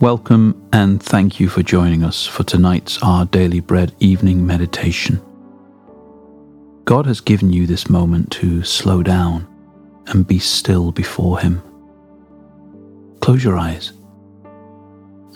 Welcome and thank you for joining us for tonight's Our Daily Bread evening meditation. God has given you this moment to slow down and be still before Him. Close your eyes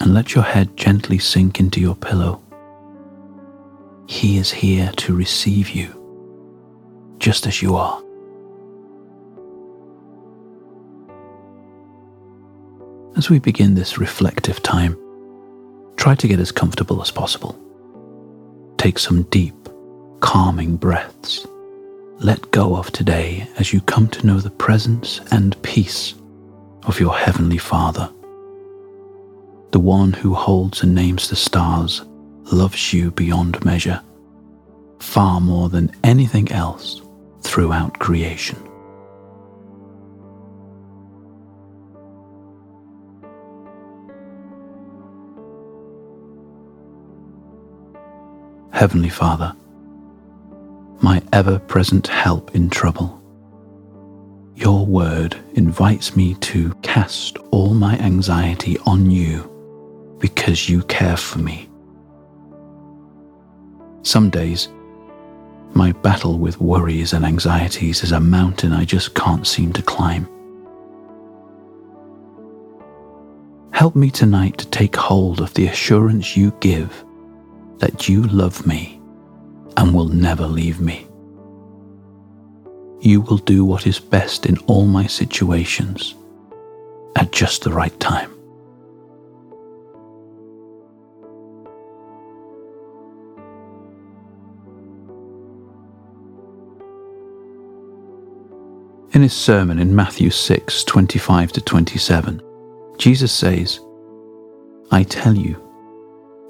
and let your head gently sink into your pillow. He is here to receive you, just as you are. As we begin this reflective time, try to get as comfortable as possible. Take some deep, calming breaths. Let go of today as you come to know the presence and peace of your Heavenly Father. The one who holds and names the stars loves you beyond measure, far more than anything else throughout creation. Heavenly Father, my ever present help in trouble. Your word invites me to cast all my anxiety on you because you care for me. Some days, my battle with worries and anxieties is a mountain I just can't seem to climb. Help me tonight to take hold of the assurance you give that you love me and will never leave me. You will do what is best in all my situations at just the right time. In his sermon in Matthew 6 25 to 27, Jesus says, I tell you,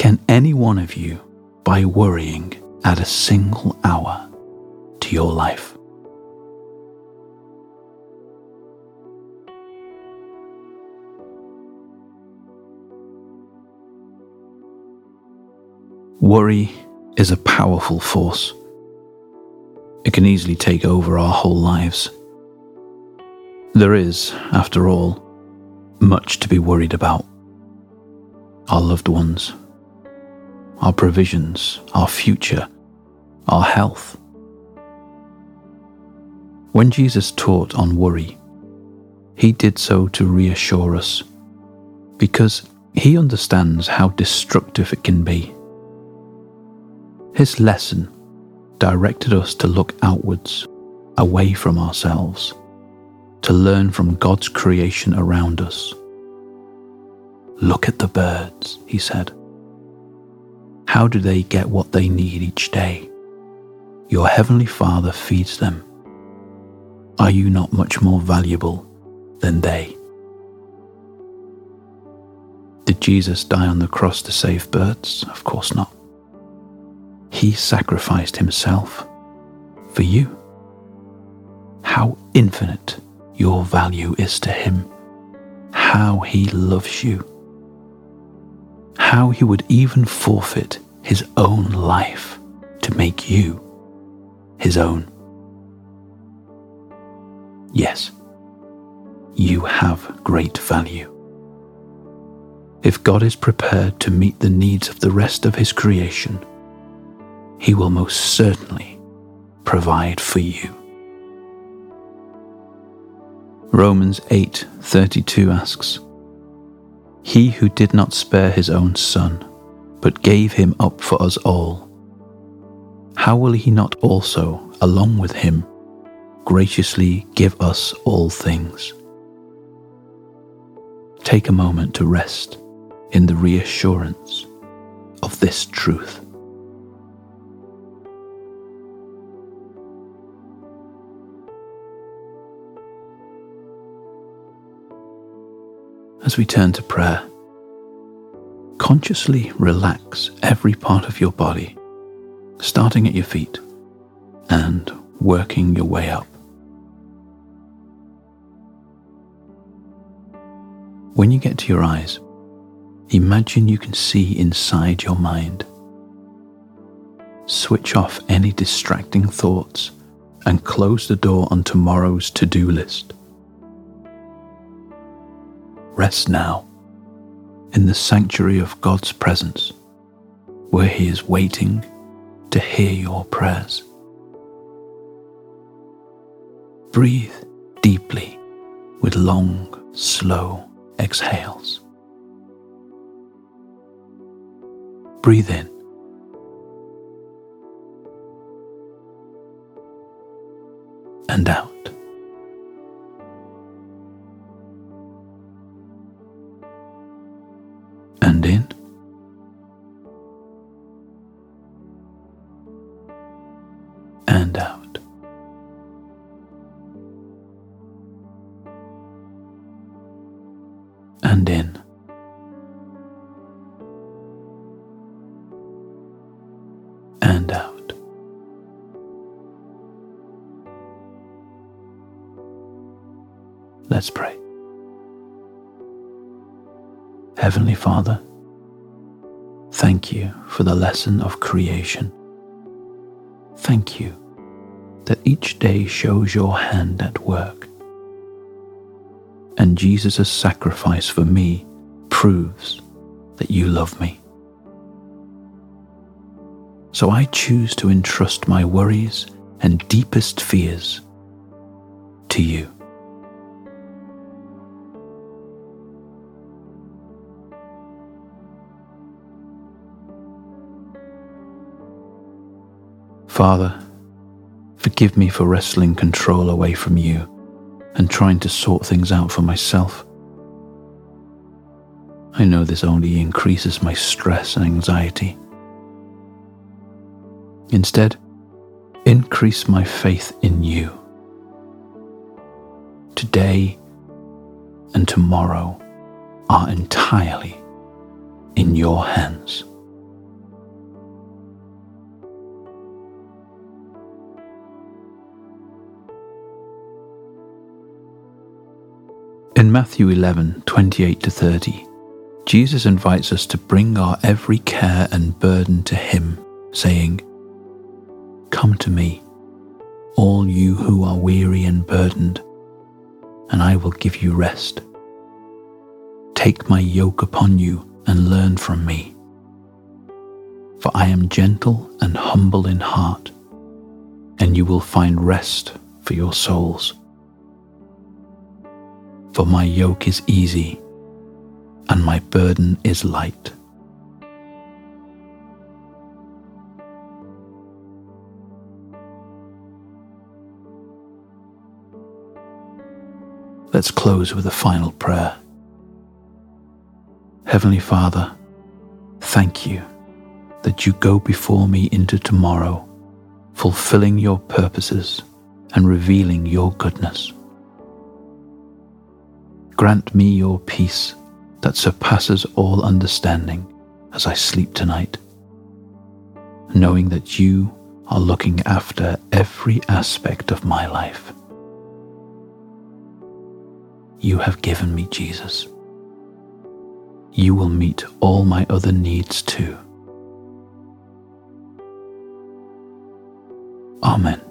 Can any one of you, by worrying, add a single hour to your life? Worry is a powerful force. It can easily take over our whole lives. There is, after all, much to be worried about. Our loved ones, our provisions, our future, our health. When Jesus taught on worry, he did so to reassure us, because he understands how destructive it can be. His lesson directed us to look outwards, away from ourselves, to learn from God's creation around us. Look at the birds, he said. How do they get what they need each day? Your Heavenly Father feeds them. Are you not much more valuable than they? Did Jesus die on the cross to save birds? Of course not. He sacrificed himself for you. How infinite your value is to him. How he loves you how he would even forfeit his own life to make you his own. Yes, you have great value. If God is prepared to meet the needs of the rest of his creation, he will most certainly provide for you. Romans 8:32 asks, he who did not spare his own son, but gave him up for us all, how will he not also, along with him, graciously give us all things? Take a moment to rest in the reassurance of this truth. As we turn to prayer, consciously relax every part of your body, starting at your feet and working your way up. When you get to your eyes, imagine you can see inside your mind. Switch off any distracting thoughts and close the door on tomorrow's to do list. Rest now in the sanctuary of God's presence, where He is waiting to hear your prayers. Breathe deeply with long, slow exhales. Breathe in. And out. And in. And out. And in. And out. Let's pray. Heavenly Father, thank you for the lesson of creation. Thank you that each day shows your hand at work. And Jesus' sacrifice for me proves that you love me. So I choose to entrust my worries and deepest fears to you. Father, forgive me for wresting control away from you and trying to sort things out for myself. I know this only increases my stress and anxiety. Instead, increase my faith in you. Today and tomorrow are entirely in your hands. In Matthew 11 28 to 30, Jesus invites us to bring our every care and burden to Him, saying, Come to me, all you who are weary and burdened, and I will give you rest. Take my yoke upon you and learn from me. For I am gentle and humble in heart, and you will find rest for your souls for my yoke is easy and my burden is light. Let's close with a final prayer. Heavenly Father, thank you that you go before me into tomorrow, fulfilling your purposes and revealing your goodness. Grant me your peace that surpasses all understanding as I sleep tonight, knowing that you are looking after every aspect of my life. You have given me Jesus. You will meet all my other needs too. Amen.